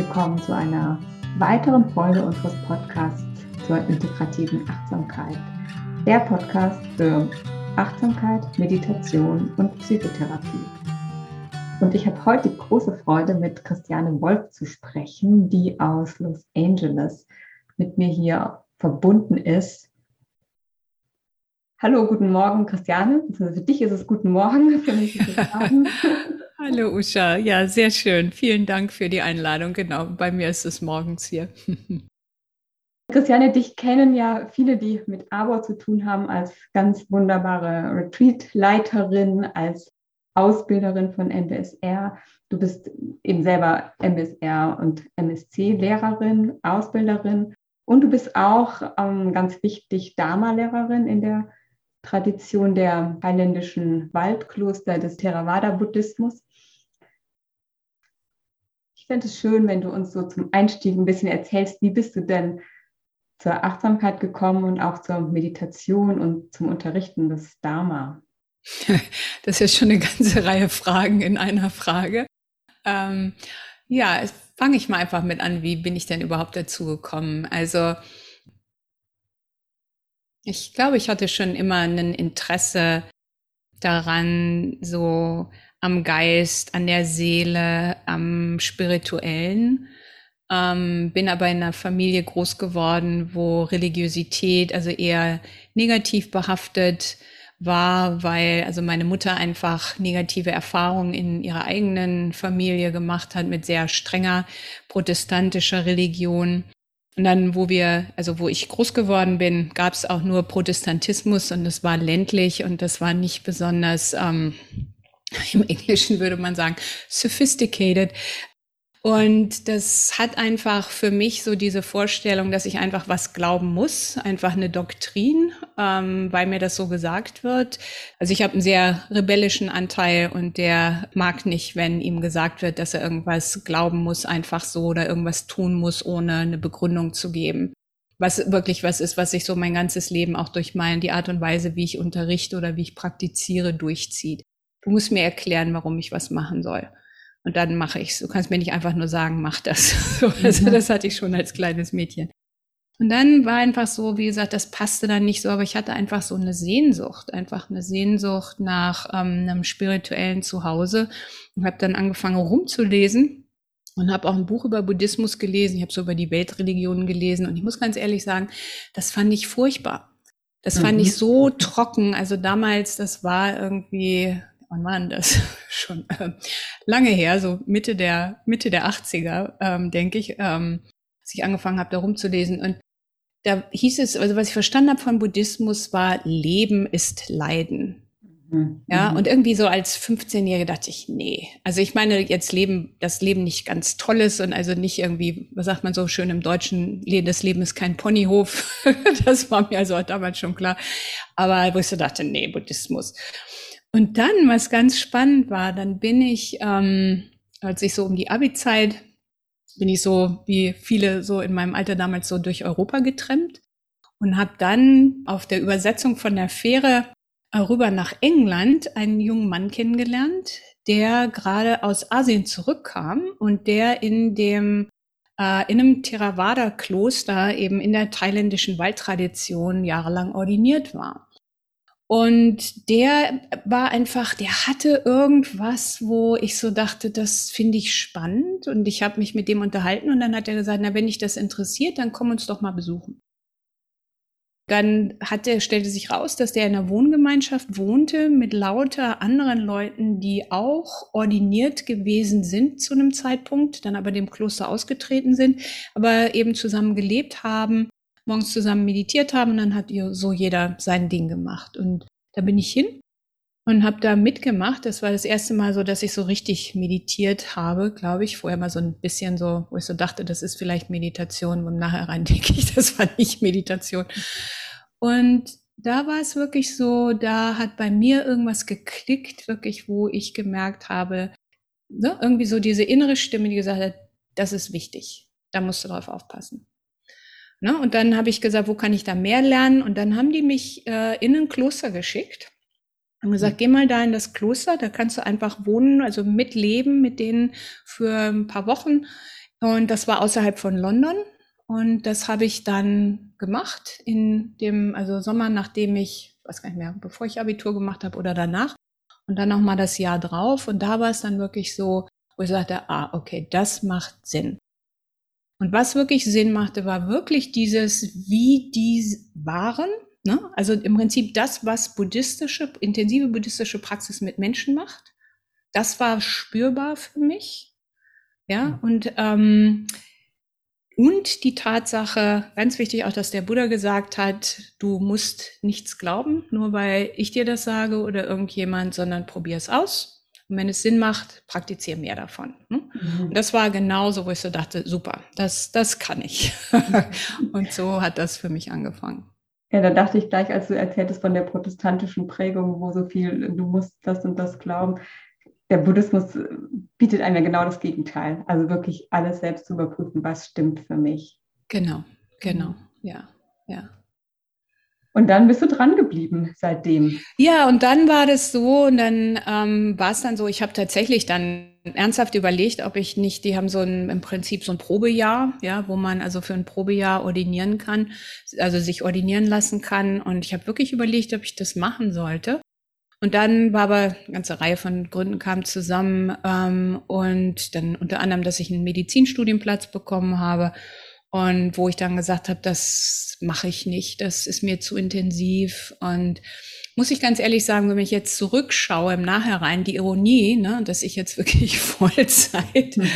willkommen zu einer weiteren Folge unseres Podcasts zur integrativen Achtsamkeit. Der Podcast für Achtsamkeit, Meditation und Psychotherapie. Und ich habe heute die große Freude, mit Christiane Wolf zu sprechen, die aus Los Angeles mit mir hier verbunden ist. Hallo, guten Morgen, Christiane. Für dich ist es guten Morgen, für mich ist es Abend. Hallo Usha, ja, sehr schön. Vielen Dank für die Einladung. Genau, bei mir ist es morgens hier. Christiane, dich kennen ja viele, die mit ABO zu tun haben, als ganz wunderbare Retreat-Leiterin, als Ausbilderin von MBSR. Du bist eben selber MBSR und MSC-Lehrerin, Ausbilderin und du bist auch ähm, ganz wichtig Dharma-Lehrerin in der Tradition der thailändischen Waldkloster des Theravada-Buddhismus fände es schön, wenn du uns so zum Einstieg ein bisschen erzählst, wie bist du denn zur Achtsamkeit gekommen und auch zur Meditation und zum Unterrichten des Dharma? Das ist ja schon eine ganze Reihe Fragen in einer Frage. Ähm, ja, fange ich mal einfach mit an, wie bin ich denn überhaupt dazu gekommen? Also ich glaube, ich hatte schon immer ein Interesse daran, so am Geist, an der Seele, am Spirituellen. Ähm, bin aber in einer Familie groß geworden, wo Religiosität also eher negativ behaftet war, weil also meine Mutter einfach negative Erfahrungen in ihrer eigenen Familie gemacht hat mit sehr strenger protestantischer Religion. Und dann, wo wir, also wo ich groß geworden bin, gab es auch nur Protestantismus und es war ländlich und das war nicht besonders ähm, im Englischen würde man sagen, sophisticated. Und das hat einfach für mich so diese Vorstellung, dass ich einfach was glauben muss, einfach eine Doktrin, ähm, weil mir das so gesagt wird. Also ich habe einen sehr rebellischen Anteil und der mag nicht, wenn ihm gesagt wird, dass er irgendwas glauben muss, einfach so oder irgendwas tun muss, ohne eine Begründung zu geben. Was wirklich was ist, was sich so mein ganzes Leben auch durch meine, die Art und Weise, wie ich unterrichte oder wie ich praktiziere, durchzieht. Du musst mir erklären, warum ich was machen soll. Und dann mache ich's. Du kannst mir nicht einfach nur sagen, mach das. also mhm. das hatte ich schon als kleines Mädchen. Und dann war einfach so, wie gesagt, das passte dann nicht so, aber ich hatte einfach so eine Sehnsucht, einfach eine Sehnsucht nach ähm, einem spirituellen Zuhause und habe dann angefangen rumzulesen und habe auch ein Buch über Buddhismus gelesen. Ich habe so über die Weltreligionen gelesen und ich muss ganz ehrlich sagen, das fand ich furchtbar. Das fand mhm. ich so trocken. Also damals, das war irgendwie wann war denn das? Schon äh, lange her, so Mitte der, Mitte der 80er, ähm, denke ich, ähm, als ich angefangen habe, da rumzulesen. Und da hieß es, also was ich verstanden habe von Buddhismus war, Leben ist Leiden. Mhm. Ja, mhm. und irgendwie so als 15-Jährige dachte ich, nee. Also ich meine, jetzt Leben, das Leben nicht ganz toll ist und also nicht irgendwie, was sagt man so schön im Deutschen, das Leben ist kein Ponyhof. das war mir also damals schon klar. Aber wo ich so dachte, nee, Buddhismus. Und dann, was ganz spannend war, dann bin ich, ähm, als ich so um die Abi-Zeit, bin ich so wie viele so in meinem Alter damals so durch Europa getrennt und habe dann auf der Übersetzung von der Fähre rüber nach England einen jungen Mann kennengelernt, der gerade aus Asien zurückkam und der in dem äh, in einem Theravada-Kloster eben in der thailändischen Waldtradition jahrelang ordiniert war. Und der war einfach, der hatte irgendwas, wo ich so dachte, das finde ich spannend. Und ich habe mich mit dem unterhalten und dann hat er gesagt, na, wenn dich das interessiert, dann komm uns doch mal besuchen. Dann hat er, stellte sich raus, dass der in einer Wohngemeinschaft wohnte mit lauter anderen Leuten, die auch ordiniert gewesen sind zu einem Zeitpunkt, dann aber dem Kloster ausgetreten sind, aber eben zusammen gelebt haben morgens zusammen meditiert haben und dann hat so jeder sein Ding gemacht. Und da bin ich hin und habe da mitgemacht. Das war das erste Mal so, dass ich so richtig meditiert habe, glaube ich. Vorher mal so ein bisschen so, wo ich so dachte, das ist vielleicht Meditation und nachher rein denke ich, das war nicht Meditation. Und da war es wirklich so, da hat bei mir irgendwas geklickt, wirklich, wo ich gemerkt habe, ne, irgendwie so diese innere Stimme, die gesagt hat, das ist wichtig, da musst du drauf aufpassen. Ne? Und dann habe ich gesagt, wo kann ich da mehr lernen? Und dann haben die mich äh, in ein Kloster geschickt. Haben gesagt, mhm. geh mal da in das Kloster, da kannst du einfach wohnen, also mitleben mit denen für ein paar Wochen Und das war außerhalb von London. Und das habe ich dann gemacht in dem, also Sommer, nachdem ich, weiß gar nicht mehr, bevor ich Abitur gemacht habe oder danach. Und dann nochmal das Jahr drauf. Und da war es dann wirklich so, wo ich sagte, ah, okay, das macht Sinn. Und was wirklich Sinn machte, war wirklich dieses, wie die waren. Ne? Also im Prinzip das, was buddhistische, intensive buddhistische Praxis mit Menschen macht. Das war spürbar für mich. Ja, und, ähm, und die Tatsache, ganz wichtig auch, dass der Buddha gesagt hat, du musst nichts glauben, nur weil ich dir das sage oder irgendjemand, sondern probier es aus. Und wenn es Sinn macht, praktiziere mehr davon. Ne? Mhm. Und das war genauso, wo ich so dachte, super, das, das kann ich. und so hat das für mich angefangen. Ja, da dachte ich gleich, als du erzähltest von der protestantischen Prägung, wo so viel, du musst das und das glauben. Der Buddhismus bietet einem ja genau das Gegenteil. Also wirklich alles selbst zu überprüfen, was stimmt für mich. Genau, genau, ja, ja. Und dann bist du dran geblieben seitdem. Ja, und dann war das so, und dann ähm, war es dann so, ich habe tatsächlich dann ernsthaft überlegt, ob ich nicht, die haben so ein, im Prinzip so ein Probejahr, ja, wo man also für ein Probejahr ordinieren kann, also sich ordinieren lassen kann. Und ich habe wirklich überlegt, ob ich das machen sollte. Und dann war aber eine ganze Reihe von Gründen kam zusammen ähm, und dann unter anderem, dass ich einen Medizinstudienplatz bekommen habe und wo ich dann gesagt habe, das mache ich nicht, das ist mir zu intensiv. Und muss ich ganz ehrlich sagen, wenn ich jetzt zurückschaue im Nachhinein, die Ironie, ne, dass ich jetzt wirklich Vollzeit mhm.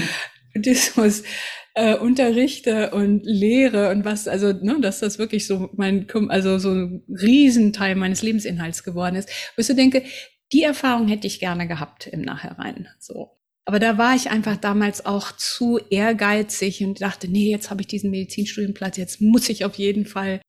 Buddhismus äh, unterrichte und lehre und was, also, ne, dass das wirklich so mein, also so ein Riesenteil meines Lebensinhalts geworden ist, wo ich so denke, die Erfahrung hätte ich gerne gehabt im Nachhinein, so. Aber da war ich einfach damals auch zu ehrgeizig und dachte, nee, jetzt habe ich diesen Medizinstudienplatz, jetzt muss ich auf jeden Fall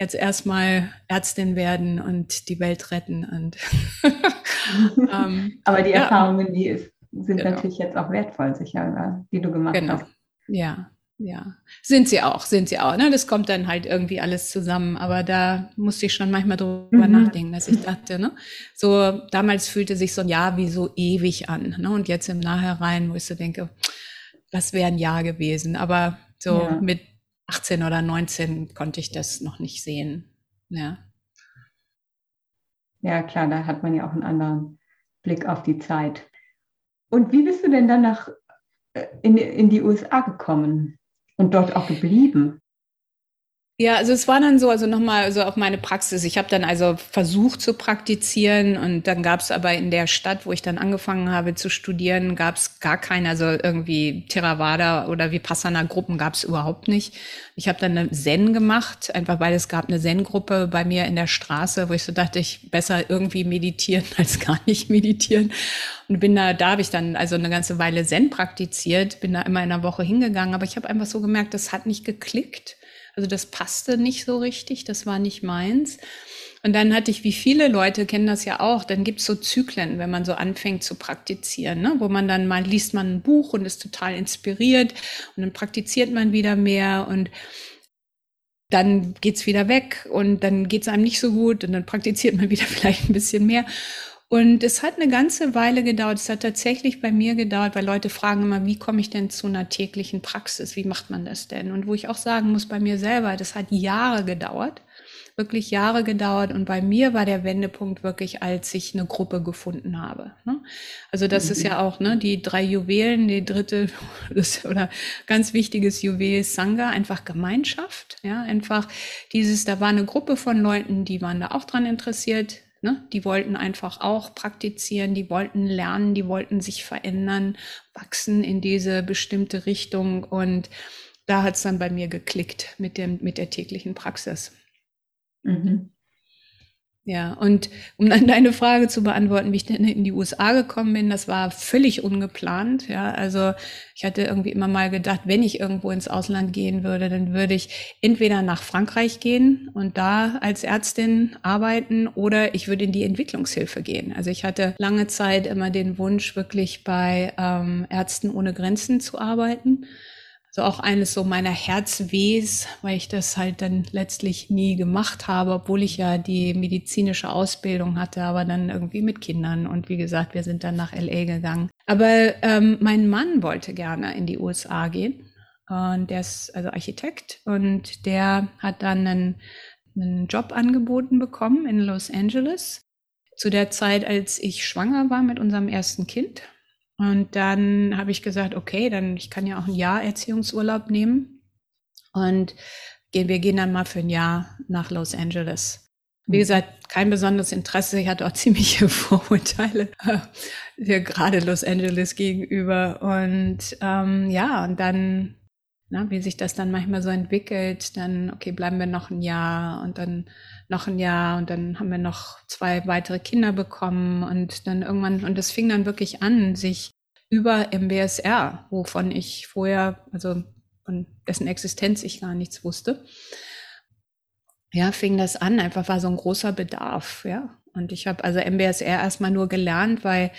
jetzt erstmal Ärztin werden und die Welt retten. Und ähm, Aber die Erfahrungen, die ist, sind genau. natürlich jetzt auch wertvoll, sicher, die du gemacht genau. hast. Ja, ja, sind sie auch, sind sie auch. Ne? Das kommt dann halt irgendwie alles zusammen. Aber da musste ich schon manchmal drüber mhm. nachdenken, dass ich dachte, ne, so damals fühlte sich so ein Jahr wie so ewig an. Ne? Und jetzt im Nachhinein, wo ich so denke, das wäre ein Jahr gewesen. Aber so ja. mit 18 oder 19 konnte ich das noch nicht sehen. Ja. Ja, klar, da hat man ja auch einen anderen Blick auf die Zeit. Und wie bist du denn dann nach, äh, in, in die USA gekommen? Und dort auch geblieben? Ja, also es war dann so, also nochmal so auf meine Praxis. Ich habe dann also versucht zu praktizieren und dann gab es aber in der Stadt, wo ich dann angefangen habe zu studieren, gab es gar keine, also irgendwie Theravada oder Vipassana-Gruppen gab es überhaupt nicht. Ich habe dann eine Zen gemacht, einfach weil es gab eine Zen-Gruppe bei mir in der Straße, wo ich so dachte, ich besser irgendwie meditieren als gar nicht meditieren. Und bin da, da habe ich dann also eine ganze Weile Zen praktiziert, bin da immer in einer Woche hingegangen, aber ich habe einfach so gemerkt, das hat nicht geklickt. Also das passte nicht so richtig, das war nicht meins. Und dann hatte ich, wie viele Leute kennen das ja auch, dann gibt's so Zyklen, wenn man so anfängt zu praktizieren, ne? wo man dann mal liest man ein Buch und ist total inspiriert und dann praktiziert man wieder mehr und dann geht's wieder weg und dann geht's einem nicht so gut und dann praktiziert man wieder vielleicht ein bisschen mehr. Und es hat eine ganze Weile gedauert. Es hat tatsächlich bei mir gedauert, weil Leute fragen immer, wie komme ich denn zu einer täglichen Praxis? Wie macht man das denn? Und wo ich auch sagen muss, bei mir selber, das hat Jahre gedauert, wirklich Jahre gedauert. Und bei mir war der Wendepunkt wirklich, als ich eine Gruppe gefunden habe. Ne? Also das mhm. ist ja auch ne, die drei Juwelen, die dritte das, oder ganz wichtiges Juwel Sangha, einfach Gemeinschaft. Ja, einfach dieses, da war eine Gruppe von Leuten, die waren da auch dran interessiert Ne? Die wollten einfach auch praktizieren, die wollten lernen, die wollten sich verändern, wachsen in diese bestimmte Richtung. Und da hat es dann bei mir geklickt mit, dem, mit der täglichen Praxis. Mhm. Ja, und um dann deine Frage zu beantworten, wie ich denn in die USA gekommen bin, das war völlig ungeplant. Ja, also ich hatte irgendwie immer mal gedacht, wenn ich irgendwo ins Ausland gehen würde, dann würde ich entweder nach Frankreich gehen und da als Ärztin arbeiten oder ich würde in die Entwicklungshilfe gehen. Also ich hatte lange Zeit immer den Wunsch, wirklich bei ähm, Ärzten ohne Grenzen zu arbeiten so auch eines so meiner Herzwehs, weil ich das halt dann letztlich nie gemacht habe, obwohl ich ja die medizinische Ausbildung hatte, aber dann irgendwie mit Kindern. Und wie gesagt, wir sind dann nach LA gegangen. Aber ähm, mein Mann wollte gerne in die USA gehen. und der ist also Architekt und der hat dann einen, einen Job angeboten bekommen in Los Angeles zu der Zeit, als ich schwanger war mit unserem ersten Kind. Und dann habe ich gesagt, okay, dann ich kann ja auch ein Jahr Erziehungsurlaub nehmen und gehen, wir gehen dann mal für ein Jahr nach Los Angeles. Wie mhm. gesagt, kein besonderes Interesse. Ich hatte auch ziemliche Vorurteile äh, gerade Los Angeles gegenüber. Und ähm, ja, und dann, na, wie sich das dann manchmal so entwickelt, dann, okay, bleiben wir noch ein Jahr und dann noch ein Jahr und dann haben wir noch zwei weitere Kinder bekommen und dann irgendwann, und das fing dann wirklich an, sich über MBSR, wovon ich vorher, also von dessen Existenz ich gar nichts wusste, ja, fing das an. Einfach war so ein großer Bedarf, ja. Und ich habe also MBSR erstmal nur gelernt, weil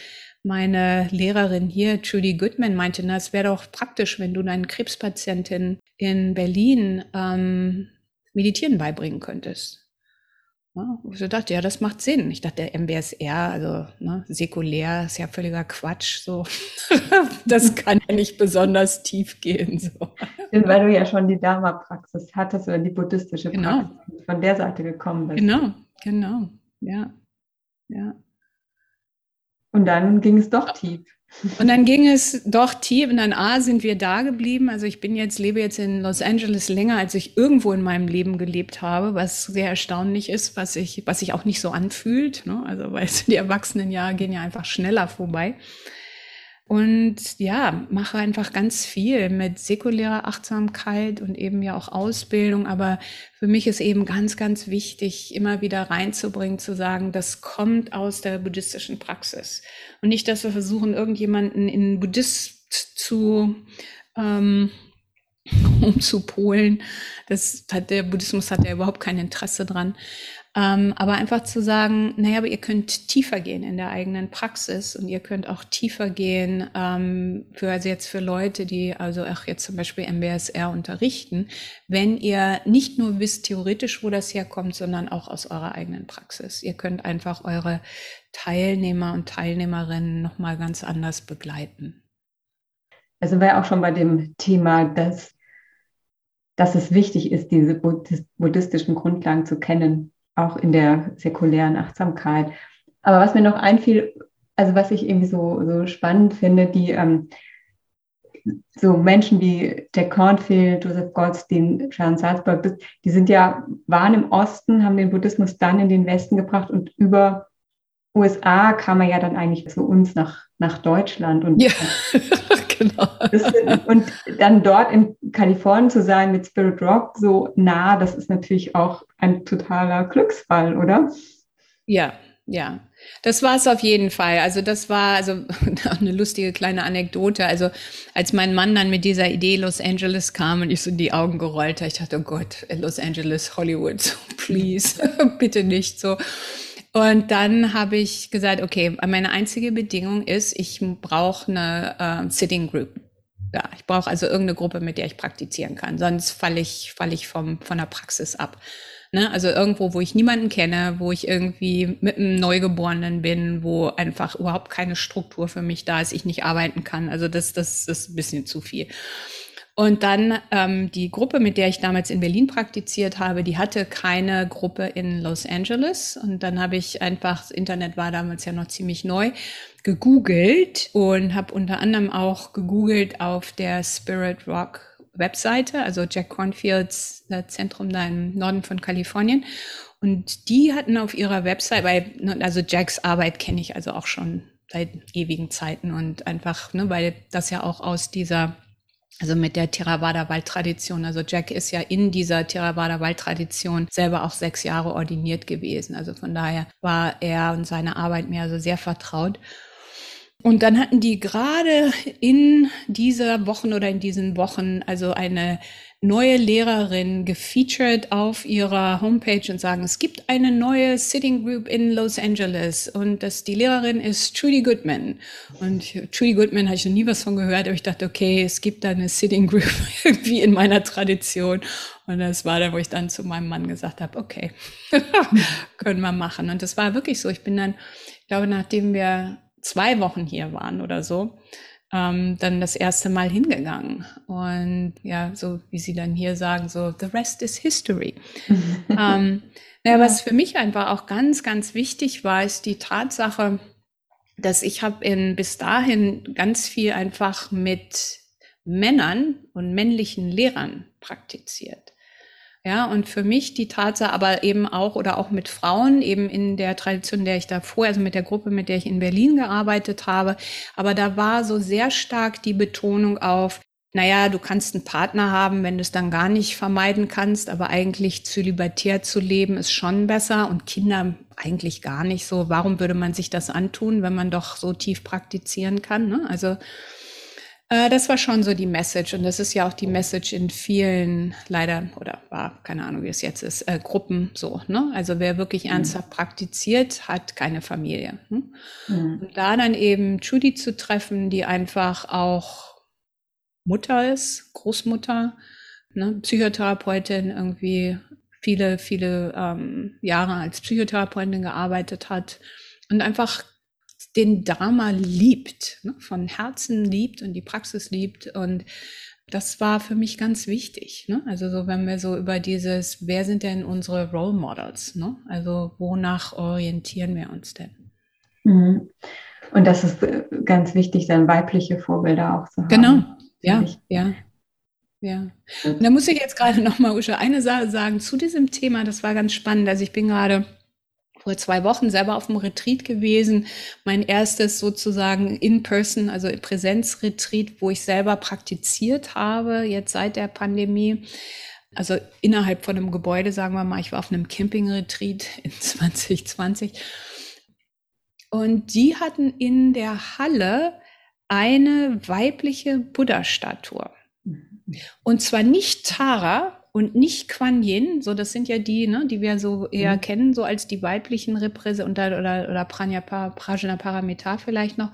meine Lehrerin hier, Judy Goodman, meinte, na, es wäre doch praktisch, wenn du deinen Krebspatienten in Berlin ähm, Meditieren beibringen könntest. Ja, ich dachte, ja, das macht Sinn. Ich dachte, der MBSR, also ne, säkulär, ist ja völliger Quatsch. So, das kann ja nicht besonders tief gehen. So. Weil du ja schon die Dharma-Praxis hattest oder die buddhistische genau. Praxis von der Seite gekommen bist. Genau, genau, ja, ja. Und dann ging es doch tief. Und dann ging es doch tief und dann A sind wir da geblieben. Also ich bin jetzt, lebe jetzt in Los Angeles länger, als ich irgendwo in meinem Leben gelebt habe, was sehr erstaunlich ist, was ich, was sich auch nicht so anfühlt. Ne? Also weil die Erwachsenenjahre gehen ja einfach schneller vorbei. Und ja, mache einfach ganz viel mit säkulärer Achtsamkeit und eben ja auch Ausbildung. Aber für mich ist eben ganz, ganz wichtig, immer wieder reinzubringen, zu sagen, das kommt aus der buddhistischen Praxis. Und nicht, dass wir versuchen, irgendjemanden in Buddhist zu ähm, umzupolen. Das hat der Buddhismus hat ja überhaupt kein Interesse dran. Ähm, aber einfach zu sagen, naja, aber ihr könnt tiefer gehen in der eigenen Praxis und ihr könnt auch tiefer gehen ähm, für also jetzt für Leute, die also auch jetzt zum Beispiel MBSR unterrichten, wenn ihr nicht nur wisst theoretisch, wo das herkommt, sondern auch aus eurer eigenen Praxis. Ihr könnt einfach eure Teilnehmer und Teilnehmerinnen nochmal ganz anders begleiten. Also wäre auch schon bei dem Thema, dass, dass es wichtig ist, diese buddhistischen Grundlagen zu kennen auch in der säkulären Achtsamkeit. Aber was mir noch einfiel, also was ich irgendwie so, so spannend finde, die ähm, so Menschen wie Jack Cornfield, Joseph Goldstein, Sharon Salzberg, die sind ja, waren im Osten, haben den Buddhismus dann in den Westen gebracht und über USA kam er ja dann eigentlich zu uns nach, nach Deutschland. Und, ja, genau. Und dann dort in Kalifornien zu sein mit Spirit Rock so nah, das ist natürlich auch ein totaler Glücksfall, oder? Ja, ja. Das war es auf jeden Fall. Also das war also eine lustige kleine Anekdote. Also als mein Mann dann mit dieser Idee Los Angeles kam und ich so in die Augen gerollt habe, ich dachte, oh Gott, Los Angeles, Hollywood, so, please, bitte nicht so. Und dann habe ich gesagt, okay, meine einzige Bedingung ist, ich brauche eine äh, Sitting Group. Ja, ich brauche also irgendeine Gruppe, mit der ich praktizieren kann. Sonst falle ich, falle ich vom, von der Praxis ab. Ne? Also irgendwo, wo ich niemanden kenne, wo ich irgendwie mit einem Neugeborenen bin, wo einfach überhaupt keine Struktur für mich da ist, ich nicht arbeiten kann. Also das, das ist ein bisschen zu viel. Und dann ähm, die Gruppe, mit der ich damals in Berlin praktiziert habe, die hatte keine Gruppe in Los Angeles. Und dann habe ich einfach, das Internet war damals ja noch ziemlich neu, gegoogelt und habe unter anderem auch gegoogelt auf der Spirit Rock Webseite, also Jack Cornfields Zentrum da im Norden von Kalifornien. Und die hatten auf ihrer Website, weil, also Jacks Arbeit kenne ich also auch schon seit ewigen Zeiten und einfach, ne, weil das ja auch aus dieser also mit der Theravada Waldtradition. Also Jack ist ja in dieser Theravada Waldtradition selber auch sechs Jahre ordiniert gewesen. Also von daher war er und seine Arbeit mir also sehr vertraut. Und dann hatten die gerade in dieser Wochen oder in diesen Wochen also eine neue Lehrerin gefeatured auf ihrer Homepage und sagen, es gibt eine neue Sitting Group in Los Angeles und das, die Lehrerin ist Trudy Goodman. Und Trudy Goodman habe ich noch nie was von gehört, aber ich dachte, okay, es gibt da eine Sitting Group irgendwie in meiner Tradition. Und das war da, wo ich dann zu meinem Mann gesagt habe, okay, können wir machen. Und das war wirklich so. Ich bin dann, ich glaube, nachdem wir zwei Wochen hier waren oder so, ähm, dann das erste Mal hingegangen. Und ja, so wie sie dann hier sagen, so, the rest is history. ähm, naja, was für mich einfach auch ganz, ganz wichtig war, ist die Tatsache, dass ich habe in bis dahin ganz viel einfach mit Männern und männlichen Lehrern praktiziert. Ja, und für mich die Tatsache, aber eben auch oder auch mit Frauen, eben in der Tradition, der ich davor, also mit der Gruppe, mit der ich in Berlin gearbeitet habe, aber da war so sehr stark die Betonung auf, naja, du kannst einen Partner haben, wenn du es dann gar nicht vermeiden kannst, aber eigentlich zölibatär zu leben ist schon besser und Kinder eigentlich gar nicht so. Warum würde man sich das antun, wenn man doch so tief praktizieren kann? Ne? Also äh, das war schon so die Message und das ist ja auch die Message in vielen, leider, oder war, keine Ahnung, wie es jetzt ist, äh, Gruppen so. Ne? Also wer wirklich mhm. ernsthaft praktiziert, hat keine Familie. Ne? Mhm. Und da dann eben Judy zu treffen, die einfach auch Mutter ist, Großmutter, ne? Psychotherapeutin, irgendwie viele, viele ähm, Jahre als Psychotherapeutin gearbeitet hat und einfach den Dharma liebt, ne, von Herzen liebt und die Praxis liebt. Und das war für mich ganz wichtig. Ne? Also so, wenn wir so über dieses, wer sind denn unsere Role Models? Ne? Also wonach orientieren wir uns denn? Mhm. Und das ist äh, ganz wichtig, dann weibliche Vorbilder auch zu haben. Genau, ja, ja. Ja, und da muss ich jetzt gerade noch mal Usha, eine Sache sagen zu diesem Thema. Das war ganz spannend. Also ich bin gerade vor zwei Wochen selber auf dem Retreat gewesen. Mein erstes sozusagen In-Person, also Präsenz-Retreat, wo ich selber praktiziert habe, jetzt seit der Pandemie. Also innerhalb von einem Gebäude, sagen wir mal, ich war auf einem Camping-Retreat in 2020. Und die hatten in der Halle eine weibliche Buddha-Statue. Mhm. Und zwar nicht Tara, und nicht Quan Yin, so das sind ja die, ne, die wir so eher mhm. kennen, so als die weiblichen Repräsentanten oder, oder Prajna Paramita vielleicht noch,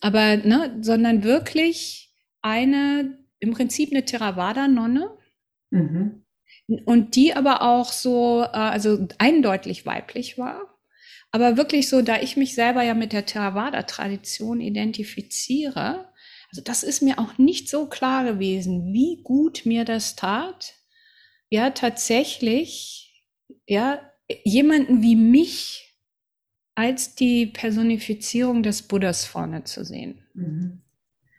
aber ne, sondern wirklich eine, im Prinzip eine Theravada-Nonne. Mhm. Und die aber auch so, äh, also eindeutig weiblich war. Aber wirklich so, da ich mich selber ja mit der Theravada-Tradition identifiziere, also das ist mir auch nicht so klar gewesen, wie gut mir das tat, ja tatsächlich ja jemanden wie mich als die Personifizierung des Buddhas vorne zu sehen. Mhm.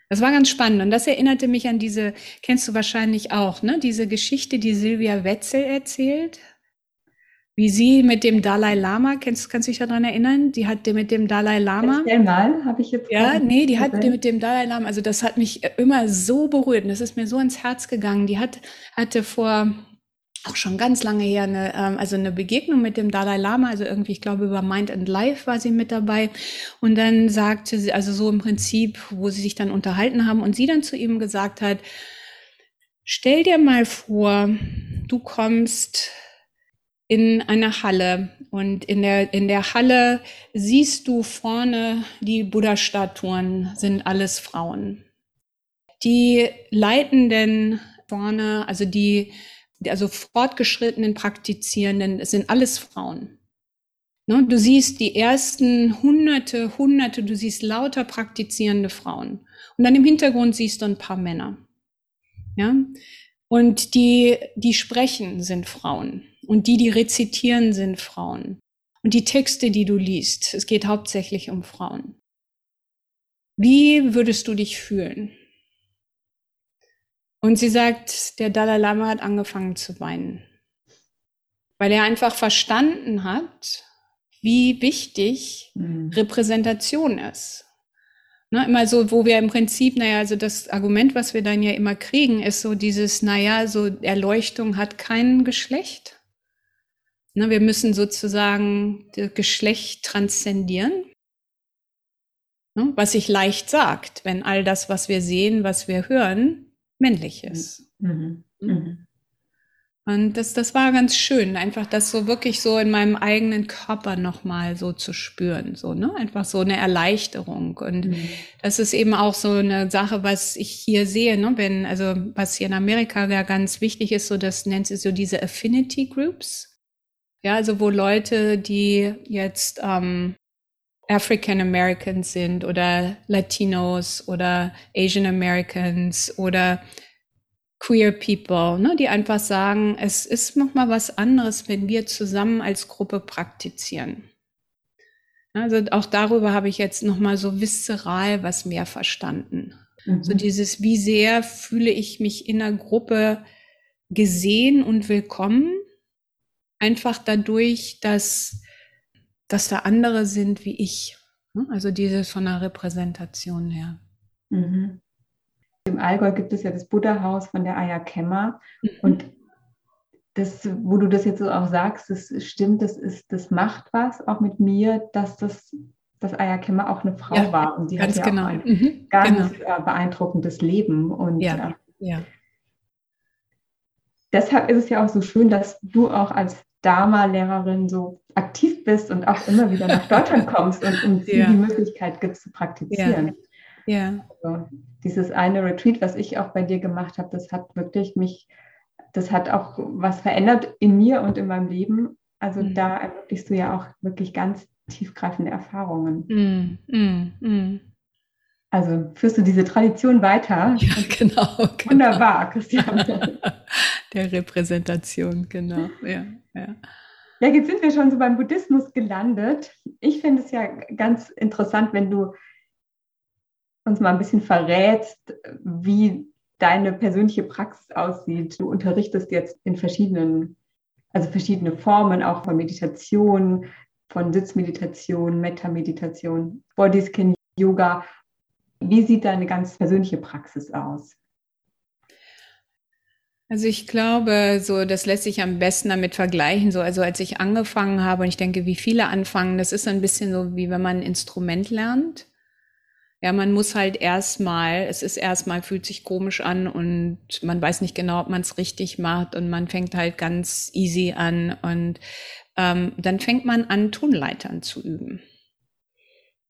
Das war ganz spannend und das erinnerte mich an diese, kennst du wahrscheinlich auch, ne? Diese Geschichte, die Silvia Wetzel erzählt, wie sie mit dem Dalai Lama, kennst, kannst du dich daran erinnern? Die hat mit dem Dalai Lama. Erzähl mal, habe ich jetzt. Ja, nee, die hat mit dem Dalai Lama, also das hat mich immer so berührt und das ist mir so ins Herz gegangen. Die hat, hatte vor, auch schon ganz lange her eine, ähm, also eine Begegnung mit dem Dalai Lama, also irgendwie, ich glaube, über Mind and Life war sie mit dabei. Und dann sagte sie, also so im Prinzip, wo sie sich dann unterhalten haben und sie dann zu ihm gesagt hat, stell dir mal vor, du kommst in eine Halle und in der, in der Halle siehst du vorne die Buddha-Statuen sind alles Frauen. Die Leitenden vorne, also die also fortgeschrittenen Praktizierenden, es sind alles Frauen. Ne? Du siehst die ersten Hunderte, Hunderte, du siehst lauter praktizierende Frauen. Und dann im Hintergrund siehst du ein paar Männer. Ja? Und die, die sprechen, sind Frauen. Und die, die rezitieren, sind Frauen. Und die Texte, die du liest, es geht hauptsächlich um Frauen. Wie würdest du dich fühlen? Und sie sagt, der Dalai Lama hat angefangen zu weinen, weil er einfach verstanden hat, wie wichtig mhm. Repräsentation ist. Ne, immer so, wo wir im Prinzip, naja, also das Argument, was wir dann ja immer kriegen, ist so dieses, naja, so Erleuchtung hat kein Geschlecht. Ne, wir müssen sozusagen das Geschlecht transzendieren. Ne, was sich leicht sagt, wenn all das, was wir sehen, was wir hören, männlich ist. Mhm. Mhm. mhm. Und das, das war ganz schön, einfach das so wirklich so in meinem eigenen Körper nochmal so zu spüren, so, ne? Einfach so eine Erleichterung. Und mhm. das ist eben auch so eine Sache, was ich hier sehe, ne? Wenn, also, was hier in Amerika ja ganz wichtig ist, so, das nennt sich so diese Affinity Groups. Ja, also, wo Leute, die jetzt, ähm, African Americans sind oder Latinos oder Asian Americans oder queer people, ne, die einfach sagen, es ist nochmal was anderes, wenn wir zusammen als Gruppe praktizieren. Also auch darüber habe ich jetzt nochmal so viszeral was mehr verstanden. Mhm. So dieses, wie sehr fühle ich mich in der Gruppe gesehen und willkommen, einfach dadurch, dass, dass da andere sind wie ich. Ne? Also dieses von der Repräsentation her. Mhm. Im Allgäu gibt es ja das Buddha-Haus von der Aya Kemmer. Mhm. Und das, wo du das jetzt so auch sagst, das stimmt, das ist, das macht was auch mit mir, dass das, dass Aya Kemmer auch eine Frau ja, war. Und sie hat ja genau. ein mhm, ganz genau. beeindruckendes Leben. Und ja, äh, ja. deshalb ist es ja auch so schön, dass du auch als Dharma-Lehrerin so aktiv bist und auch immer wieder nach Deutschland kommst und uns ja. die Möglichkeit gibt zu praktizieren. Ja. ja. Also, dieses eine Retreat, was ich auch bei dir gemacht habe, das hat wirklich mich, das hat auch was verändert in mir und in meinem Leben. Also mhm. da ermöglichst du ja auch wirklich ganz tiefgreifende Erfahrungen. Mhm. Mhm. mhm. Also führst du diese Tradition weiter? Ja, genau. genau. Wunderbar, Christian. Der Repräsentation, genau. Ja, ja. Ja, jetzt sind wir schon so beim Buddhismus gelandet. Ich finde es ja ganz interessant, wenn du uns mal ein bisschen verrätst, wie deine persönliche Praxis aussieht. Du unterrichtest jetzt in verschiedenen, also verschiedene Formen auch von Meditation, von Sitzmeditation, Metta-Meditation, Bodyscan Yoga. Wie sieht deine ganz persönliche Praxis aus? Also ich glaube, so das lässt sich am besten damit vergleichen. So also als ich angefangen habe und ich denke, wie viele anfangen, das ist ein bisschen so wie wenn man ein Instrument lernt. Ja, man muss halt erstmal, es ist erstmal, fühlt sich komisch an und man weiß nicht genau, ob man es richtig macht und man fängt halt ganz easy an und ähm, dann fängt man an, Tonleitern zu üben.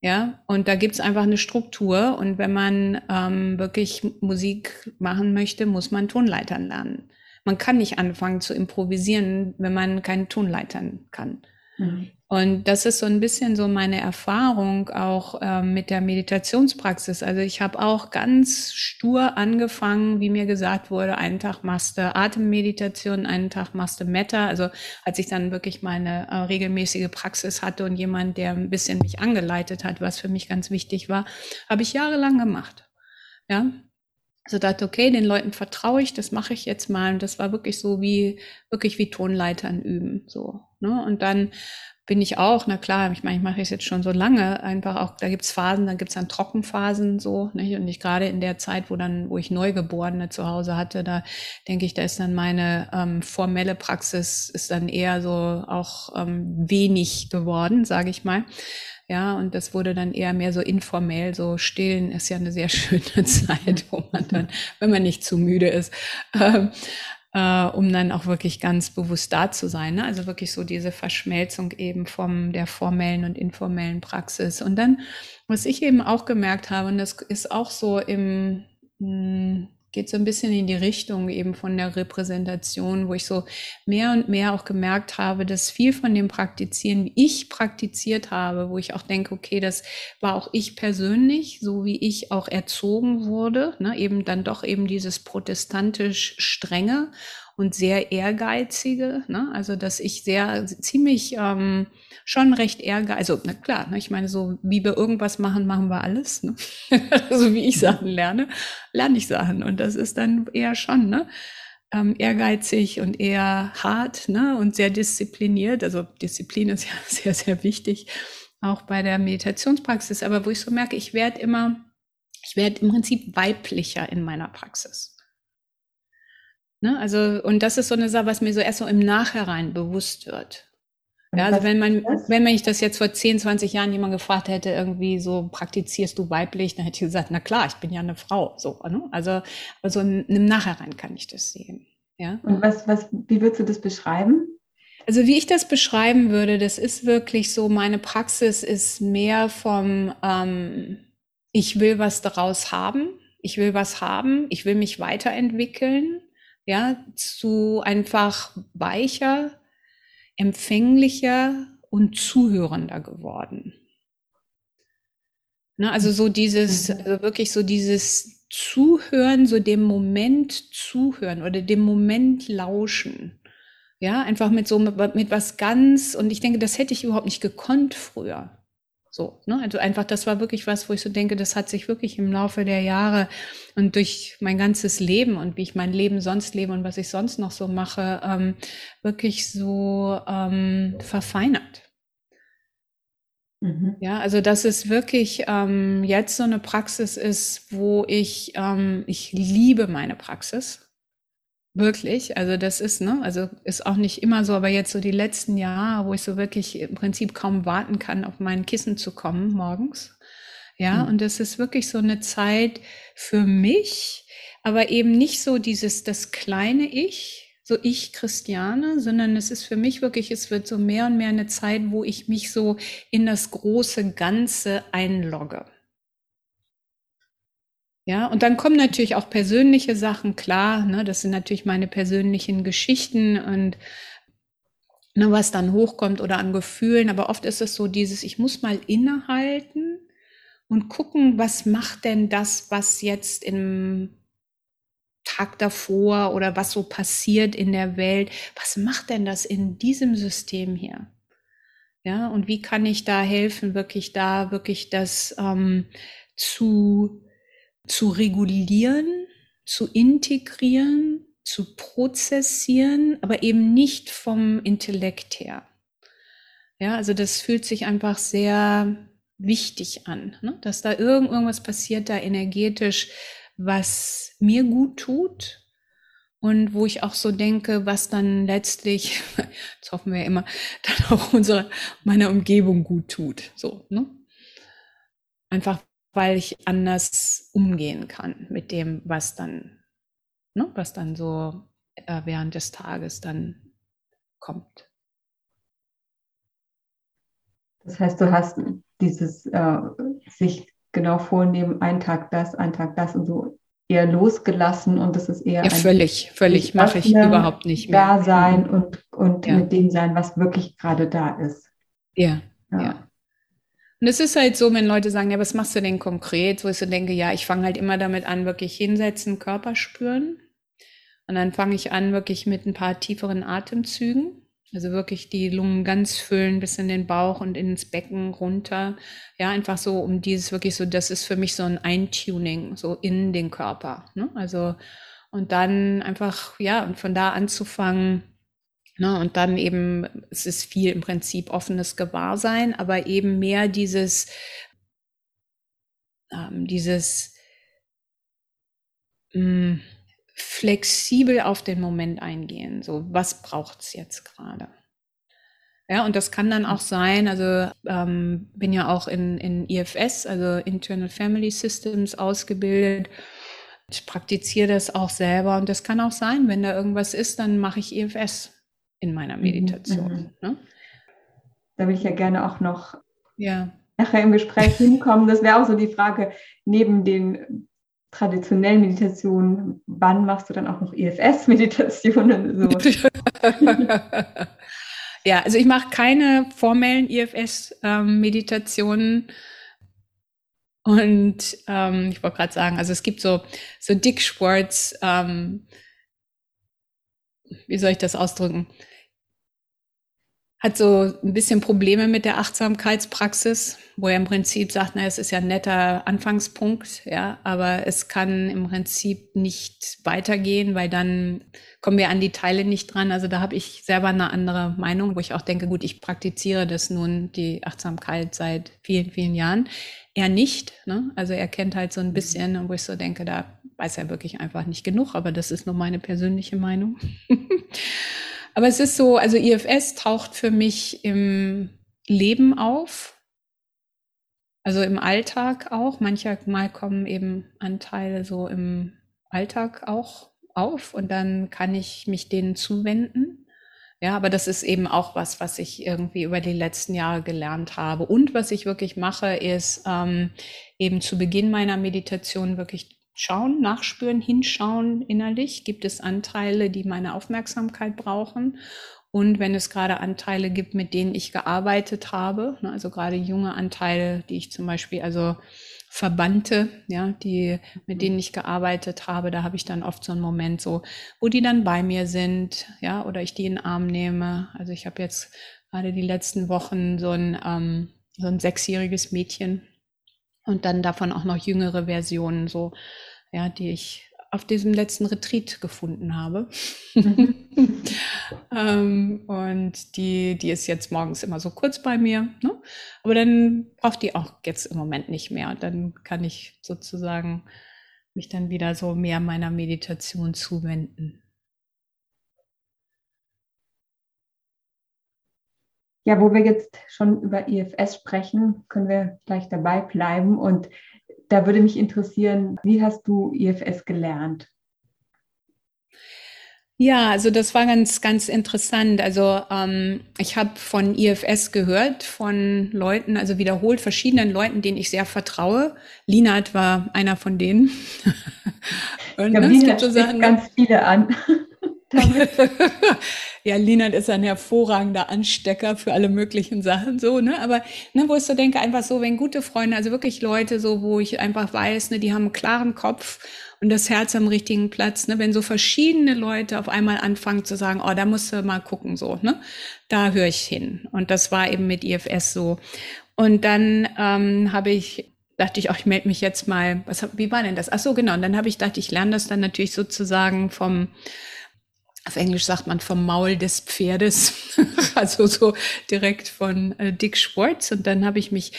Ja, und da gibt's einfach eine Struktur und wenn man ähm, wirklich Musik machen möchte, muss man Tonleitern lernen. Man kann nicht anfangen zu improvisieren, wenn man keine Tonleitern kann. Mhm. Und das ist so ein bisschen so meine Erfahrung auch äh, mit der Meditationspraxis. Also ich habe auch ganz stur angefangen, wie mir gesagt wurde, einen Tag machst du Atemmeditation, einen Tag machst du Metta. Also als ich dann wirklich meine äh, regelmäßige Praxis hatte und jemand, der ein bisschen mich angeleitet hat, was für mich ganz wichtig war, habe ich jahrelang gemacht. Ja, also dachte, okay, den Leuten vertraue ich, das mache ich jetzt mal. Und das war wirklich so wie, wirklich wie Tonleitern üben. So. Ne? Und dann bin ich auch, na klar, ich meine, ich mache es jetzt schon so lange, einfach auch, da gibt's Phasen, dann gibt's dann Trockenphasen so, nicht? und ich gerade in der Zeit, wo dann, wo ich Neugeborene zu Hause hatte, da denke ich, da ist dann meine ähm, formelle Praxis ist dann eher so auch ähm, wenig geworden, sage ich mal. Ja, und das wurde dann eher mehr so informell, so stillen ist ja eine sehr schöne Zeit, wo man dann, wenn man nicht zu müde ist, ähm, äh, um dann auch wirklich ganz bewusst da zu sein. Ne? Also wirklich so diese Verschmelzung eben vom der formellen und informellen Praxis. Und dann, was ich eben auch gemerkt habe, und das ist auch so im mh, hm, geht so ein bisschen in die Richtung eben von der Repräsentation, wo ich so mehr und mehr auch gemerkt habe, dass viel von dem Praktizieren, wie ich praktiziert habe, wo ich auch denke, okay, das war auch ich persönlich, so wie ich auch erzogen wurde, ne, eben dann doch eben dieses protestantisch strenge und sehr ehrgeizige, ne, also dass ich sehr ziemlich ähm, schon recht ehrgeizig. Also, na klar, ne, ich meine, so wie wir irgendwas machen, machen wir alles. Ne? so wie ich Sachen lerne, lerne ich Sachen. Und das ist dann eher schon, ne? Ähm, ehrgeizig und eher hart, ne? Und sehr diszipliniert. Also Disziplin ist ja sehr, sehr wichtig, auch bei der Meditationspraxis. Aber wo ich so merke, ich werde immer, ich werde im Prinzip weiblicher in meiner Praxis. Ne? Also, und das ist so eine Sache, was mir so erst so im Nachhinein bewusst wird. Ja, also wenn man, wenn man ich das jetzt vor 10, 20 Jahren jemand gefragt hätte, irgendwie so praktizierst du weiblich, dann hätte ich gesagt, na klar, ich bin ja eine Frau. So, ne? Also, aber so im, im Nachhinein kann ich das sehen. Ja. Und was, was, wie würdest du das beschreiben? Also wie ich das beschreiben würde, das ist wirklich so, meine Praxis ist mehr vom, ähm, ich will was daraus haben, ich will was haben, ich will mich weiterentwickeln, ja, zu einfach weicher, empfänglicher und zuhörender geworden. Ne, also so dieses, mhm. also wirklich so dieses Zuhören, so dem Moment zuhören oder dem Moment lauschen. Ja, einfach mit so, mit, mit was ganz, und ich denke, das hätte ich überhaupt nicht gekonnt früher. So, ne? Also einfach, das war wirklich was, wo ich so denke, das hat sich wirklich im Laufe der Jahre und durch mein ganzes Leben und wie ich mein Leben sonst lebe und was ich sonst noch so mache, ähm, wirklich so ähm, verfeinert. Mhm. Ja, also dass es wirklich ähm, jetzt so eine Praxis ist, wo ich, ähm, ich liebe meine Praxis. Wirklich, also das ist, ne, also ist auch nicht immer so, aber jetzt so die letzten Jahre, wo ich so wirklich im Prinzip kaum warten kann, auf mein Kissen zu kommen morgens. Ja, mhm. und das ist wirklich so eine Zeit für mich, aber eben nicht so dieses, das kleine Ich, so ich Christiane, sondern es ist für mich wirklich, es wird so mehr und mehr eine Zeit, wo ich mich so in das große Ganze einlogge. Ja, und dann kommen natürlich auch persönliche Sachen, klar, ne, das sind natürlich meine persönlichen Geschichten und ne, was dann hochkommt oder an Gefühlen, aber oft ist es so dieses, ich muss mal innehalten und gucken, was macht denn das, was jetzt im Tag davor oder was so passiert in der Welt. Was macht denn das in diesem System hier? Ja, und wie kann ich da helfen, wirklich da wirklich das ähm, zu, zu regulieren, zu integrieren, zu prozessieren, aber eben nicht vom Intellekt her. Ja, also das fühlt sich einfach sehr wichtig an, ne? dass da irgend, irgendwas passiert, da energetisch, was mir gut tut und wo ich auch so denke, was dann letztlich, das hoffen wir ja immer, dann auch unserer, meiner Umgebung gut tut. So, ne? Einfach weil ich anders umgehen kann mit dem, was dann, ne, was dann so äh, während des Tages dann kommt. Das heißt, du hast dieses äh, sich genau vornehmen, ein Tag das, ein Tag das und so eher losgelassen und das ist eher ja, völlig, völlig mache ich überhaupt nicht mehr. Da sein und, und ja. mit dem sein, was wirklich gerade da ist. Ja, ja, ja. Und es ist halt so, wenn Leute sagen, ja, was machst du denn konkret? Wo ich so denke, ja, ich fange halt immer damit an, wirklich hinsetzen, Körper spüren. Und dann fange ich an, wirklich mit ein paar tieferen Atemzügen. Also wirklich die Lungen ganz füllen bis in den Bauch und ins Becken runter. Ja, einfach so um dieses wirklich so, das ist für mich so ein Eintuning, so in den Körper. Ne? Also, und dann einfach, ja, und von da anzufangen, ne? und dann eben, es ist viel im Prinzip offenes Gewahrsein, aber eben mehr dieses, ähm, dieses, mh, hm, flexibel auf den Moment eingehen. So, was braucht es jetzt gerade? Ja, und das kann dann auch sein, also ähm, bin ja auch in, in IFS, also Internal Family Systems, ausgebildet. Ich praktiziere das auch selber und das kann auch sein, wenn da irgendwas ist, dann mache ich IFS in meiner mhm, Meditation. Mhm. Ne? Da will ich ja gerne auch noch ja. nachher im Gespräch hinkommen. Das wäre auch so die Frage, neben den traditionellen Meditationen, wann machst du dann auch noch IFS-Meditationen? So. ja, also ich mache keine formellen IFS-Meditationen. Und ähm, ich wollte gerade sagen, also es gibt so, so Dick Schwartz, ähm, wie soll ich das ausdrücken? hat so ein bisschen Probleme mit der Achtsamkeitspraxis, wo er im Prinzip sagt, na, es ist ja ein netter Anfangspunkt, ja, aber es kann im Prinzip nicht weitergehen, weil dann kommen wir an die Teile nicht dran. Also da habe ich selber eine andere Meinung, wo ich auch denke, gut, ich praktiziere das nun, die Achtsamkeit seit vielen, vielen Jahren. Er nicht, ne? Also er kennt halt so ein bisschen, wo ich so denke, da weiß er wirklich einfach nicht genug, aber das ist nur meine persönliche Meinung. Aber es ist so, also IFS taucht für mich im Leben auf, also im Alltag auch. Manchmal kommen eben Anteile so im Alltag auch auf und dann kann ich mich denen zuwenden. Ja, aber das ist eben auch was, was ich irgendwie über die letzten Jahre gelernt habe. Und was ich wirklich mache, ist ähm, eben zu Beginn meiner Meditation wirklich schauen, nachspüren, hinschauen innerlich. Gibt es Anteile, die meine Aufmerksamkeit brauchen? Und wenn es gerade Anteile gibt, mit denen ich gearbeitet habe, ne, also gerade junge Anteile, die ich zum Beispiel, also Verbannte, ja, die, mit denen ich gearbeitet habe, da habe ich dann oft so einen Moment so, wo die dann bei mir sind, ja, oder ich die in den Arm nehme. Also ich habe jetzt gerade die letzten Wochen so ein, ähm, so ein sechsjähriges Mädchen und dann davon auch noch jüngere Versionen, so, ja, die ich auf diesem letzten Retreat gefunden habe. ähm, und die, die ist jetzt morgens immer so kurz bei mir. Ne? Aber dann braucht die auch jetzt im Moment nicht mehr. Und dann kann ich sozusagen mich dann wieder so mehr meiner Meditation zuwenden. Ja, wo wir jetzt schon über IFS sprechen, können wir gleich dabei bleiben und da würde mich interessieren, wie hast du IFS gelernt? Ja, also das war ganz, ganz interessant. Also ähm, ich habe von IFS gehört, von Leuten, also wiederholt verschiedenen Leuten, denen ich sehr vertraue. Linat war einer von denen. Und ja, es gibt so Sachen, ganz viele an. ja, Linat ist ein hervorragender Anstecker für alle möglichen Sachen, so, ne? Aber, ne, wo ich so denke, einfach so, wenn gute Freunde, also wirklich Leute, so, wo ich einfach weiß, ne, die haben einen klaren Kopf und das Herz am richtigen Platz, ne? Wenn so verschiedene Leute auf einmal anfangen zu sagen, oh, da musst du mal gucken, so, ne? Da höre ich hin. Und das war eben mit IFS so. Und dann ähm, habe ich dachte ich, auch ich melde mich jetzt mal. Was, wie war denn das? Ach so, genau. Und dann habe ich gedacht, ich lerne das dann natürlich sozusagen vom auf Englisch sagt man vom Maul des Pferdes, also so direkt von äh, Dick Schwartz. Und dann habe ich mich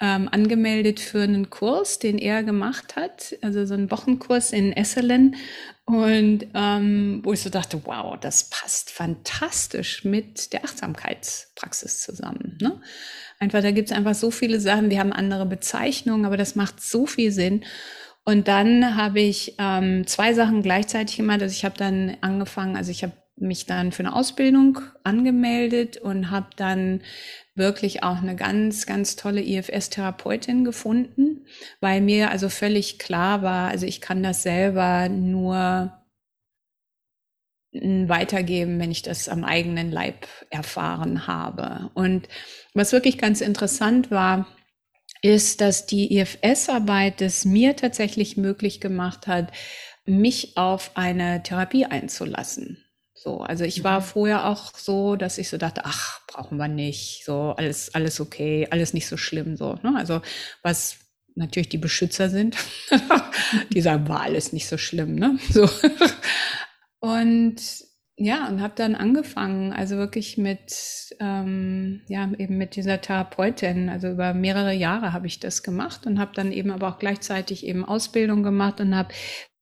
ähm, angemeldet für einen Kurs, den er gemacht hat, also so einen Wochenkurs in Esselen. Und ähm, wo ich so dachte, wow, das passt fantastisch mit der Achtsamkeitspraxis zusammen. Ne? Einfach, da gibt es einfach so viele Sachen, die haben andere Bezeichnungen, aber das macht so viel Sinn. Und dann habe ich ähm, zwei Sachen gleichzeitig gemacht. Also ich habe dann angefangen, also ich habe mich dann für eine Ausbildung angemeldet und habe dann wirklich auch eine ganz, ganz tolle IFS-Therapeutin gefunden, weil mir also völlig klar war, also ich kann das selber nur weitergeben, wenn ich das am eigenen Leib erfahren habe. Und was wirklich ganz interessant war, ist, dass die IFS-Arbeit es mir tatsächlich möglich gemacht hat, mich auf eine Therapie einzulassen. So, also ich war mhm. vorher auch so, dass ich so dachte, ach, brauchen wir nicht, so alles, alles okay, alles nicht so schlimm, so. Ne? Also was natürlich die Beschützer sind, die sagen, war alles nicht so schlimm, ne? So. Und ja, und habe dann angefangen, also wirklich mit, ähm, ja, eben mit dieser Therapeutin. Also über mehrere Jahre habe ich das gemacht und habe dann eben aber auch gleichzeitig eben Ausbildung gemacht und habe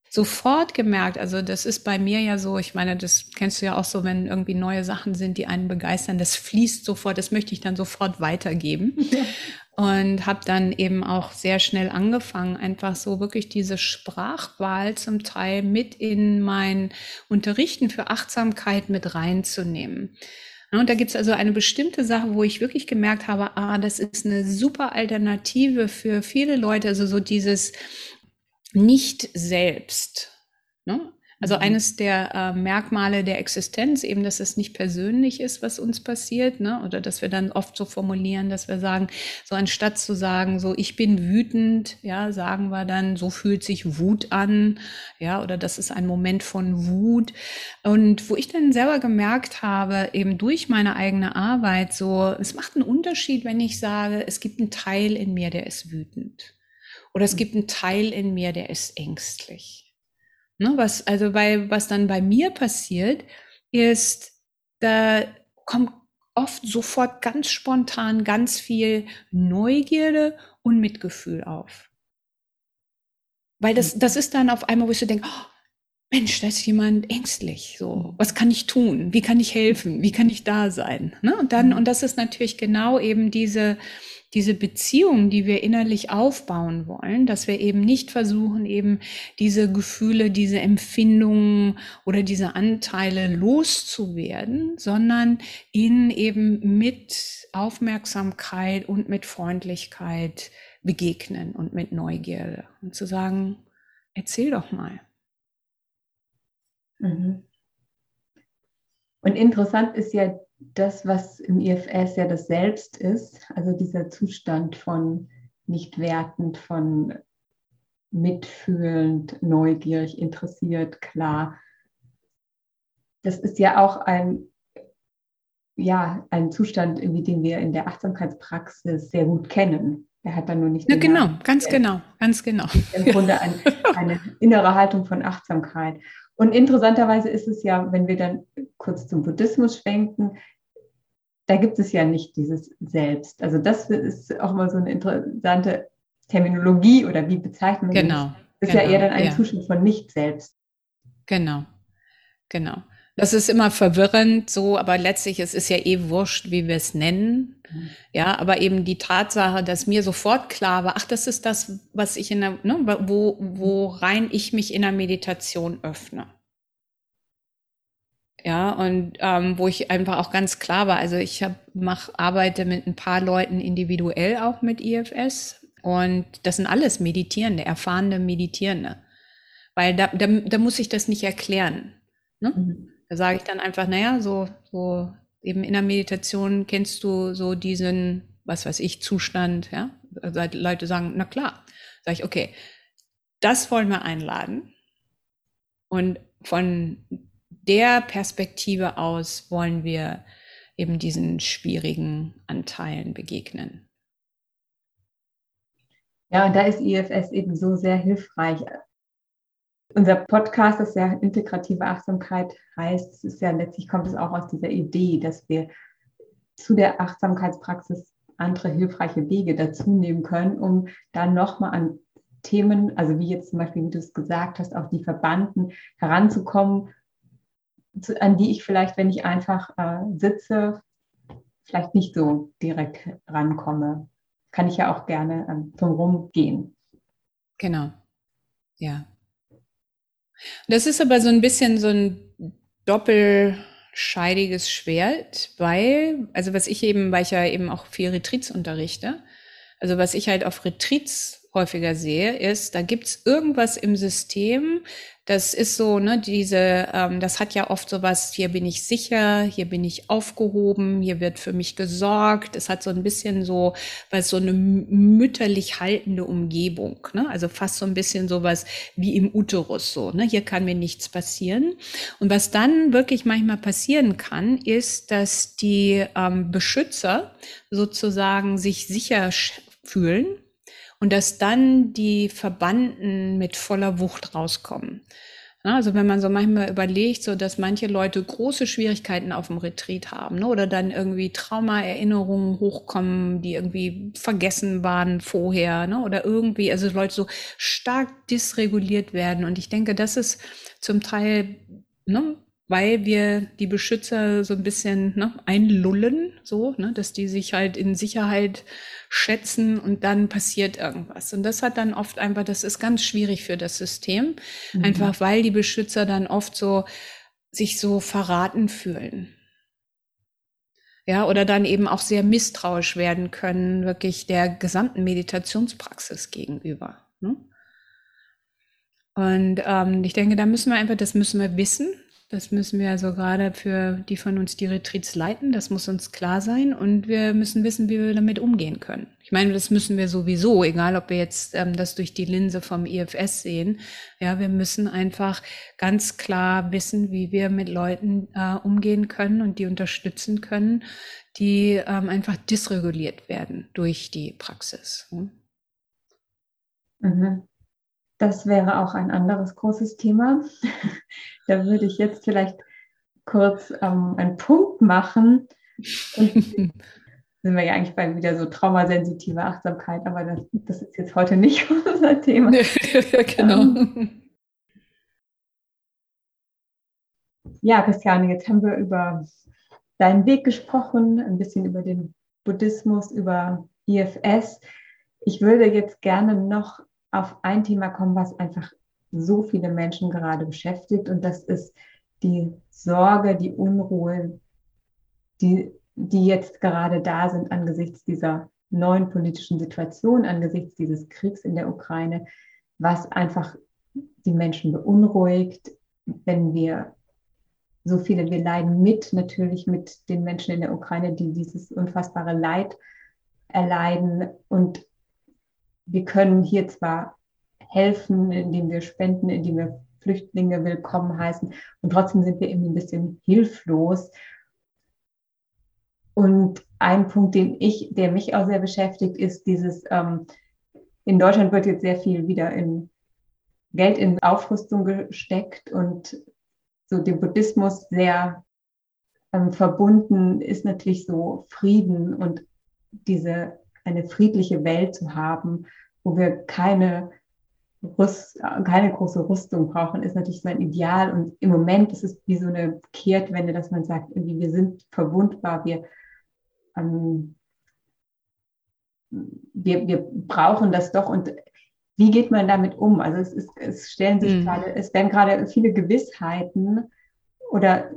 sofort gemerkt, also das ist bei mir ja so, ich meine, das kennst du ja auch so, wenn irgendwie neue Sachen sind, die einen begeistern, das fließt sofort, das möchte ich dann sofort weitergeben. Und habe dann eben auch sehr schnell angefangen, einfach so wirklich diese Sprachwahl zum Teil mit in mein Unterrichten für Achtsamkeit mit reinzunehmen. Und da gibt es also eine bestimmte Sache, wo ich wirklich gemerkt habe, ah, das ist eine super Alternative für viele Leute, also so dieses nicht selbst. Ne? Also mhm. eines der äh, Merkmale der Existenz, eben, dass es nicht persönlich ist, was uns passiert, ne? oder dass wir dann oft so formulieren, dass wir sagen, so anstatt zu sagen, so ich bin wütend, ja, sagen wir dann, so fühlt sich Wut an, ja, oder das ist ein Moment von Wut. Und wo ich dann selber gemerkt habe, eben durch meine eigene Arbeit, so, es macht einen Unterschied, wenn ich sage, es gibt einen Teil in mir, der ist wütend. Oder es mhm. gibt einen Teil in mir, der ist ängstlich. Ne, was, also bei, was dann bei mir passiert, ist, da kommt oft sofort ganz spontan ganz viel Neugierde und Mitgefühl auf. Weil das, mhm. das ist dann auf einmal, wo ich so denke, oh, Mensch, da ist jemand ängstlich. So, was kann ich tun? Wie kann ich helfen? Wie kann ich da sein? Ne? Und dann, mhm. und das ist natürlich genau eben diese, diese Beziehung, die wir innerlich aufbauen wollen, dass wir eben nicht versuchen, eben diese Gefühle, diese Empfindungen oder diese Anteile loszuwerden, sondern ihnen eben mit Aufmerksamkeit und mit Freundlichkeit begegnen und mit Neugierde und zu sagen, erzähl doch mal. Mhm. Und interessant ist ja das, was im IFS ja das Selbst ist, also dieser Zustand von nicht wertend, von mitfühlend, neugierig, interessiert, klar. Das ist ja auch ein, ja, ein Zustand, den wir in der Achtsamkeitspraxis sehr gut kennen. Er hat dann nur nicht. Ja, genau, Namen. ganz genau, ganz genau. Im Grunde ein, eine innere Haltung von Achtsamkeit. Und interessanterweise ist es ja, wenn wir dann kurz zum Buddhismus schwenken, da gibt es ja nicht dieses Selbst. Also das ist auch mal so eine interessante Terminologie oder wie bezeichnen wir genau, das? Ist genau, ja eher dann ein ja. Zustand von Nicht-Selbst. Genau, genau. Das ist immer verwirrend so, aber letztlich es ist ja eh wurscht, wie wir es nennen. Mhm. Ja, aber eben die Tatsache, dass mir sofort klar war, ach, das ist das, was ich in der, ne, wo, wo rein ich mich in der Meditation öffne. Ja, und ähm, wo ich einfach auch ganz klar war, also ich hab, mach, arbeite mit ein paar Leuten individuell auch mit IFS und das sind alles Meditierende, erfahrene Meditierende. Weil da, da, da muss ich das nicht erklären. Ne? Mhm. Da sage ich dann einfach, naja, so, so eben in der Meditation kennst du so diesen, was weiß ich, Zustand, ja. Also Leute sagen, na klar. Sage ich, okay, das wollen wir einladen. Und von der Perspektive aus wollen wir eben diesen schwierigen Anteilen begegnen. Ja, und da ist IFS eben so sehr hilfreich. Unser Podcast, das ja integrative Achtsamkeit heißt, es ist ja letztlich kommt es auch aus dieser Idee, dass wir zu der Achtsamkeitspraxis andere hilfreiche Wege dazu nehmen können, um dann nochmal an Themen, also wie jetzt zum Beispiel, wie du es gesagt hast, auch die Verbanden heranzukommen, an die ich vielleicht, wenn ich einfach äh, sitze, vielleicht nicht so direkt rankomme kann ich ja auch gerne ähm, drum gehen. Genau. Ja. Das ist aber so ein bisschen so ein doppelscheidiges Schwert, weil, also was ich eben, weil ich ja eben auch viel Retreats unterrichte, also was ich halt auf Retreats häufiger sehe, ist, da gibt's irgendwas im System, das ist so, ne, diese, ähm, das hat ja oft sowas, hier bin ich sicher, hier bin ich aufgehoben, hier wird für mich gesorgt. Es hat so ein bisschen so, was so eine mütterlich haltende Umgebung, ne? Also fast so ein bisschen sowas wie im Uterus so, ne? Hier kann mir nichts passieren. Und was dann wirklich manchmal passieren kann, ist, dass die ähm, Beschützer sozusagen sich sicher fühlen und dass dann die Verbanden mit voller Wucht rauskommen. Also wenn man so manchmal überlegt, so dass manche Leute große Schwierigkeiten auf dem Retreat haben ne, oder dann irgendwie Traumaerinnerungen hochkommen, die irgendwie vergessen waren vorher ne, oder irgendwie, also Leute so stark dysreguliert werden. Und ich denke, das ist zum Teil ne, weil wir die Beschützer so ein bisschen ne, einlullen, so, ne, dass die sich halt in Sicherheit schätzen und dann passiert irgendwas. Und das hat dann oft einfach, das ist ganz schwierig für das System, mhm. einfach weil die Beschützer dann oft so sich so verraten fühlen. Ja, oder dann eben auch sehr misstrauisch werden können, wirklich der gesamten Meditationspraxis gegenüber. Ne? Und ähm, ich denke, da müssen wir einfach, das müssen wir wissen, das müssen wir also gerade für die von uns, die Retreats leiten, das muss uns klar sein und wir müssen wissen, wie wir damit umgehen können. Ich meine, das müssen wir sowieso, egal ob wir jetzt ähm, das durch die Linse vom IFS sehen. Ja, wir müssen einfach ganz klar wissen, wie wir mit Leuten äh, umgehen können und die unterstützen können, die ähm, einfach dysreguliert werden durch die Praxis. Hm? Mhm. Das wäre auch ein anderes großes Thema. da würde ich jetzt vielleicht kurz ähm, einen Punkt machen. Sind wir ja eigentlich bei wieder so traumasensitive Achtsamkeit, aber das, das ist jetzt heute nicht unser Thema. genau. Ähm, ja, Christiane, jetzt haben wir über deinen Weg gesprochen, ein bisschen über den Buddhismus, über IFS. Ich würde jetzt gerne noch auf ein Thema kommen, was einfach so viele Menschen gerade beschäftigt. Und das ist die Sorge, die Unruhe, die, die jetzt gerade da sind angesichts dieser neuen politischen Situation, angesichts dieses Kriegs in der Ukraine, was einfach die Menschen beunruhigt, wenn wir so viele, wir leiden mit, natürlich mit den Menschen in der Ukraine, die dieses unfassbare Leid erleiden. Und wir können hier zwar helfen, indem wir spenden, indem wir Flüchtlinge willkommen heißen. Und trotzdem sind wir irgendwie ein bisschen hilflos. Und ein Punkt, den ich, der mich auch sehr beschäftigt, ist dieses, ähm, in Deutschland wird jetzt sehr viel wieder in Geld in Aufrüstung gesteckt und so dem Buddhismus sehr ähm, verbunden ist natürlich so Frieden und diese eine friedliche Welt zu haben, wo wir keine Rüst, keine große Rüstung brauchen, ist natürlich so ein Ideal. Und im Moment ist es wie so eine Kehrtwende, dass man sagt, irgendwie wir sind verwundbar, wir, ähm, wir, wir brauchen das doch. Und wie geht man damit um? Also es, ist, es stellen sich mhm. gerade, es werden gerade viele Gewissheiten oder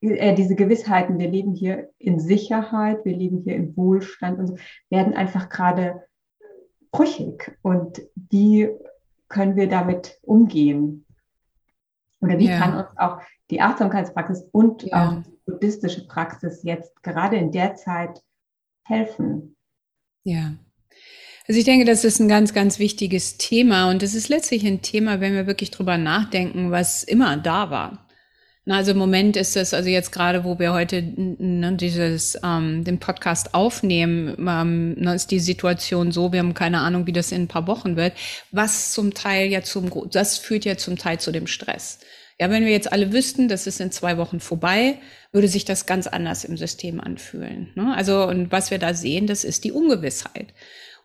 äh, diese Gewissheiten, wir leben hier in Sicherheit, wir leben hier im Wohlstand und so, werden einfach gerade brüchig. Und die können wir damit umgehen? Oder wie ja. kann uns auch die Achtsamkeitspraxis und ja. auch die buddhistische Praxis jetzt gerade in der Zeit helfen? Ja. Also ich denke, das ist ein ganz, ganz wichtiges Thema und es ist letztlich ein Thema, wenn wir wirklich drüber nachdenken, was immer da war. Na, also im Moment ist es, also jetzt gerade, wo wir heute ne, dieses, ähm, den Podcast aufnehmen, ähm, ne, ist die Situation so, wir haben keine Ahnung, wie das in ein paar Wochen wird, was zum Teil ja zum, das führt ja zum Teil zu dem Stress. Ja, wenn wir jetzt alle wüssten, das ist in zwei Wochen vorbei, würde sich das ganz anders im System anfühlen. Ne? Also, und was wir da sehen, das ist die Ungewissheit.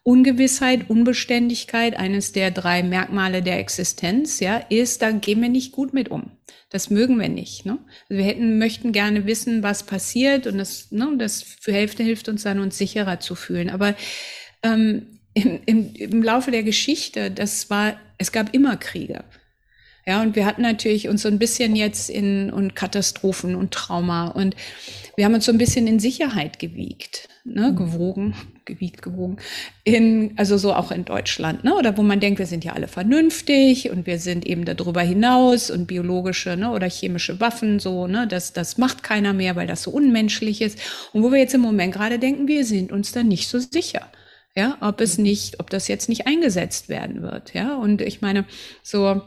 Ungewissheit, Unbeständigkeit, eines der drei Merkmale der Existenz, ja, ist, da gehen wir nicht gut mit um. Das mögen wir nicht. Ne? Also wir hätten, möchten gerne wissen, was passiert und das, ne, das für Hälfte hilft uns dann, uns sicherer zu fühlen. Aber ähm, im, im, im Laufe der Geschichte, das war, es gab immer Kriege. Ja, und wir hatten natürlich uns so ein bisschen jetzt in und Katastrophen und Trauma und wir haben uns so ein bisschen in Sicherheit gewiegt, ne, gewogen, gewiegt, gewogen, in, also so auch in Deutschland, ne, oder wo man denkt, wir sind ja alle vernünftig und wir sind eben darüber hinaus und biologische, ne, oder chemische Waffen, so, ne, das, das macht keiner mehr, weil das so unmenschlich ist. Und wo wir jetzt im Moment gerade denken, wir sind uns da nicht so sicher ja, ob es nicht, ob das jetzt nicht eingesetzt werden wird, ja. Und ich meine, so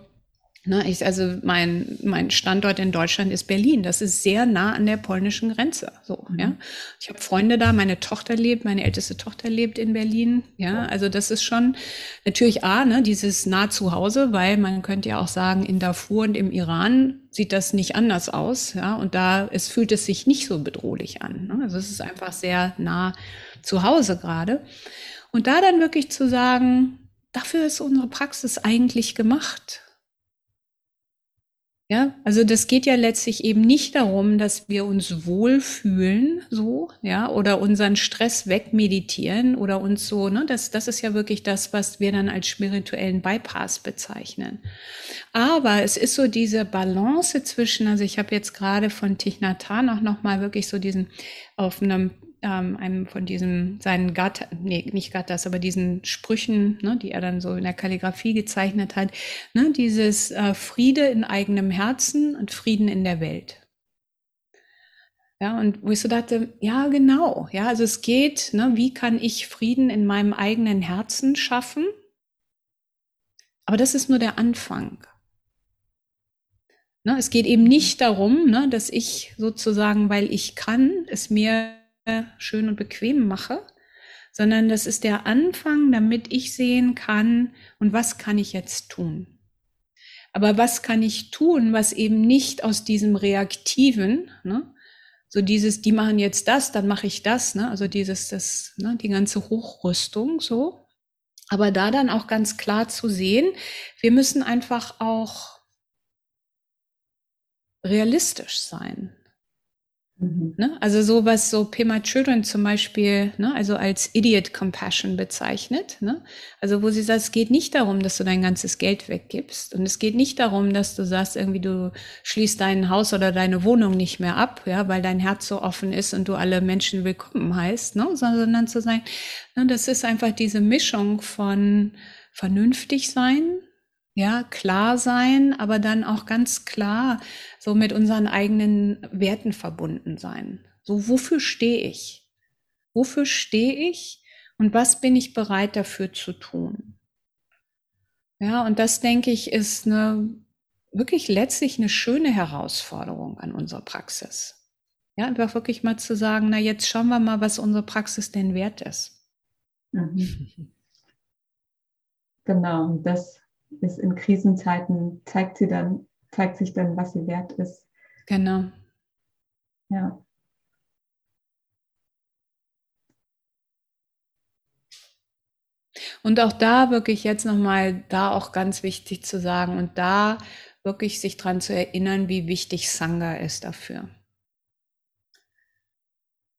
Ne, ich, also mein, mein Standort in Deutschland ist Berlin. Das ist sehr nah an der polnischen Grenze. So, mhm. ja. Ich habe Freunde da, meine Tochter lebt, meine älteste Tochter lebt in Berlin. Ja, also das ist schon natürlich A, ne, dieses nah zu Hause, weil man könnte ja auch sagen, in Darfur und im Iran sieht das nicht anders aus. Ja, und da es fühlt es sich nicht so bedrohlich an. Ne? Also es ist einfach sehr nah zu Hause gerade. Und da dann wirklich zu sagen, dafür ist unsere Praxis eigentlich gemacht. Ja, also das geht ja letztlich eben nicht darum, dass wir uns wohlfühlen, so, ja, oder unseren Stress wegmeditieren oder uns so, ne, das, das ist ja wirklich das, was wir dann als spirituellen Bypass bezeichnen. Aber es ist so diese Balance zwischen, also ich habe jetzt gerade von Hanh auch nochmal wirklich so diesen auf einem ähm, einem von diesen, seinen Gatt, nee, nicht Gattas, aber diesen Sprüchen, ne, die er dann so in der Kalligrafie gezeichnet hat, ne, dieses äh, Friede in eigenem Herzen und Frieden in der Welt. Ja, und wo ich so dachte, ja, genau, ja, also es geht, ne, wie kann ich Frieden in meinem eigenen Herzen schaffen? Aber das ist nur der Anfang. Ne, es geht eben nicht darum, ne, dass ich sozusagen, weil ich kann, es mir schön und bequem mache, sondern das ist der Anfang, damit ich sehen kann, und was kann ich jetzt tun? Aber was kann ich tun, was eben nicht aus diesem Reaktiven, ne, so dieses, die machen jetzt das, dann mache ich das, ne, also dieses, das, ne, die ganze Hochrüstung, so. Aber da dann auch ganz klar zu sehen, wir müssen einfach auch realistisch sein. Mhm. Ne? Also so was so Pema Children zum Beispiel, ne? also als Idiot Compassion bezeichnet. Ne? Also wo sie sagt, es geht nicht darum, dass du dein ganzes Geld weggibst und es geht nicht darum, dass du sagst, irgendwie du schließt dein Haus oder deine Wohnung nicht mehr ab, ja, weil dein Herz so offen ist und du alle Menschen willkommen heißt, ne? sondern zu sagen, ne, das ist einfach diese Mischung von vernünftig sein, ja, klar sein, aber dann auch ganz klar so mit unseren eigenen Werten verbunden sein. So, wofür stehe ich? Wofür stehe ich und was bin ich bereit dafür zu tun? Ja, und das denke ich ist eine wirklich letztlich eine schöne Herausforderung an unserer Praxis. Ja, einfach wirklich mal zu sagen, na jetzt schauen wir mal, was unsere Praxis denn wert ist. Mhm. Genau, das ist in Krisenzeiten, zeigt sie dann, zeigt sich dann, was sie wert ist. Genau. Ja. Und auch da wirklich jetzt nochmal, da auch ganz wichtig zu sagen und da wirklich sich dran zu erinnern, wie wichtig Sangha ist dafür.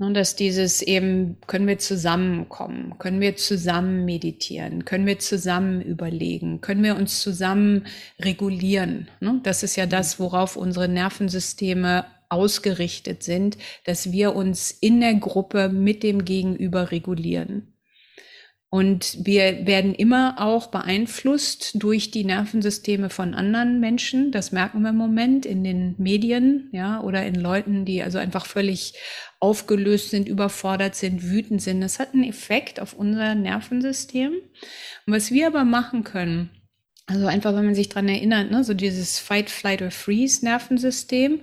Und dass dieses eben, können wir zusammenkommen, können wir zusammen meditieren, können wir zusammen überlegen, können wir uns zusammen regulieren. Ne? Das ist ja das, worauf unsere Nervensysteme ausgerichtet sind, dass wir uns in der Gruppe mit dem Gegenüber regulieren. Und wir werden immer auch beeinflusst durch die Nervensysteme von anderen Menschen. Das merken wir im Moment in den Medien, ja, oder in Leuten, die also einfach völlig aufgelöst sind, überfordert sind, wütend sind. Das hat einen Effekt auf unser Nervensystem. Und was wir aber machen können, also einfach, wenn man sich dran erinnert, ne, so dieses Fight, Flight or Freeze Nervensystem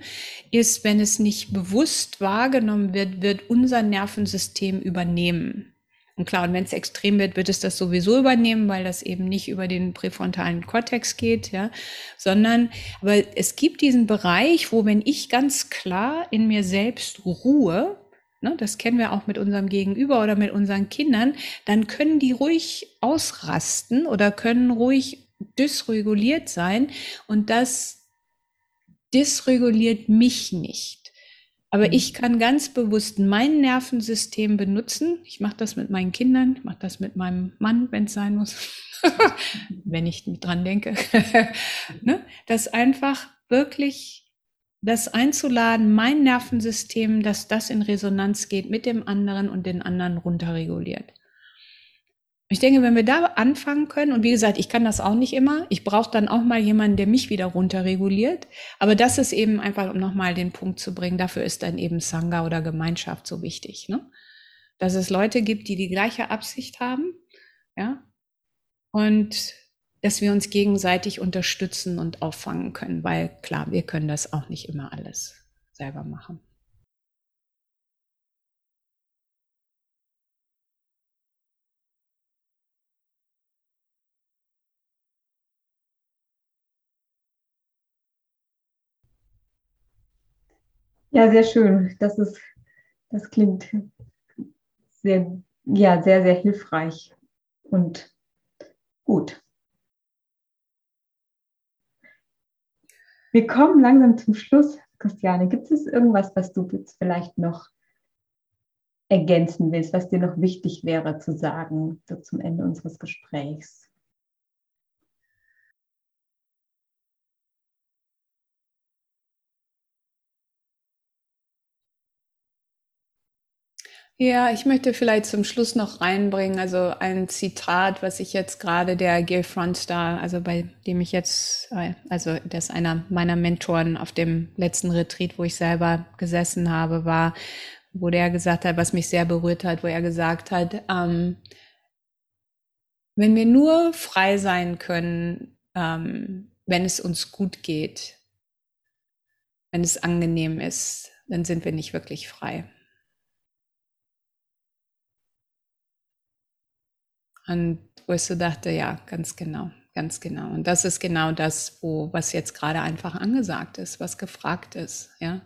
ist, wenn es nicht bewusst wahrgenommen wird, wird unser Nervensystem übernehmen. Und klar, und wenn es extrem wird, wird es das sowieso übernehmen, weil das eben nicht über den präfrontalen Kortex geht, ja, sondern, aber es gibt diesen Bereich, wo wenn ich ganz klar in mir selbst ruhe, ne, das kennen wir auch mit unserem Gegenüber oder mit unseren Kindern, dann können die ruhig ausrasten oder können ruhig dysreguliert sein und das dysreguliert mich nicht. Aber mhm. ich kann ganz bewusst mein Nervensystem benutzen. Ich mache das mit meinen Kindern, ich mache das mit meinem Mann, wenn es sein muss, wenn ich dran denke. ne? Das einfach wirklich das einzuladen, mein Nervensystem, dass das in Resonanz geht mit dem anderen und den anderen runterreguliert. Ich denke, wenn wir da anfangen können, und wie gesagt, ich kann das auch nicht immer, ich brauche dann auch mal jemanden, der mich wieder runterreguliert. Aber das ist eben einfach, um nochmal den Punkt zu bringen, dafür ist dann eben Sangha oder Gemeinschaft so wichtig. Ne? Dass es Leute gibt, die die gleiche Absicht haben, ja, und dass wir uns gegenseitig unterstützen und auffangen können, weil klar, wir können das auch nicht immer alles selber machen. Ja, sehr schön. Das ist, das klingt sehr, ja, sehr, sehr hilfreich und gut. Wir kommen langsam zum Schluss. Christiane, gibt es irgendwas, was du jetzt vielleicht noch ergänzen willst, was dir noch wichtig wäre zu sagen so zum Ende unseres Gesprächs? Ja, ich möchte vielleicht zum Schluss noch reinbringen, also ein Zitat, was ich jetzt gerade der Gil Frontstar, also bei dem ich jetzt, äh, also der ist einer meiner Mentoren auf dem letzten Retreat, wo ich selber gesessen habe, war, wo der gesagt hat, was mich sehr berührt hat, wo er gesagt hat, ähm, wenn wir nur frei sein können, ähm, wenn es uns gut geht, wenn es angenehm ist, dann sind wir nicht wirklich frei. Und wo ich so dachte, ja, ganz genau, ganz genau. Und das ist genau das, wo, was jetzt gerade einfach angesagt ist, was gefragt ist, ja.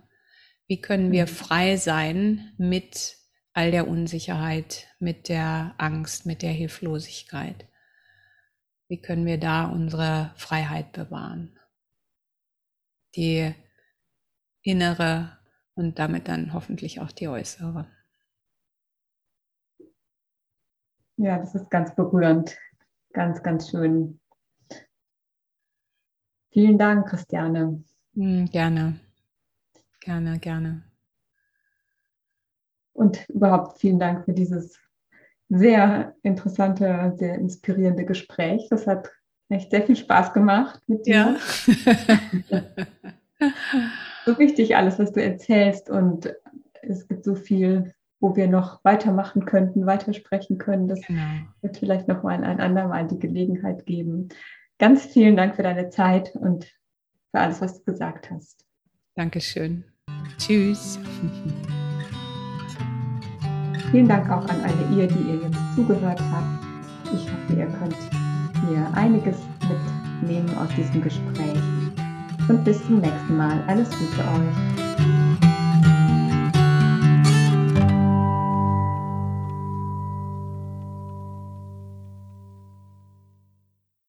Wie können wir mhm. frei sein mit all der Unsicherheit, mit der Angst, mit der Hilflosigkeit? Wie können wir da unsere Freiheit bewahren? Die innere und damit dann hoffentlich auch die äußere. Ja, das ist ganz berührend. Ganz, ganz schön. Vielen Dank, Christiane. Hm, gerne. Gerne, gerne. Und überhaupt vielen Dank für dieses sehr interessante, sehr inspirierende Gespräch. Das hat Echt sehr viel Spaß gemacht mit dir. Ja. so wichtig alles, was du erzählst und es gibt so viel, wo wir noch weitermachen könnten, weitersprechen können. Das genau. wird vielleicht noch mal ein andermal die Gelegenheit geben. Ganz vielen Dank für deine Zeit und für alles, was du gesagt hast. Dankeschön. Tschüss. Vielen Dank auch an alle ihr, die ihr jetzt zugehört habt. Ich hoffe, ihr könnt hier einiges mitnehmen aus diesem Gespräch. Und bis zum nächsten Mal. Alles Gute euch.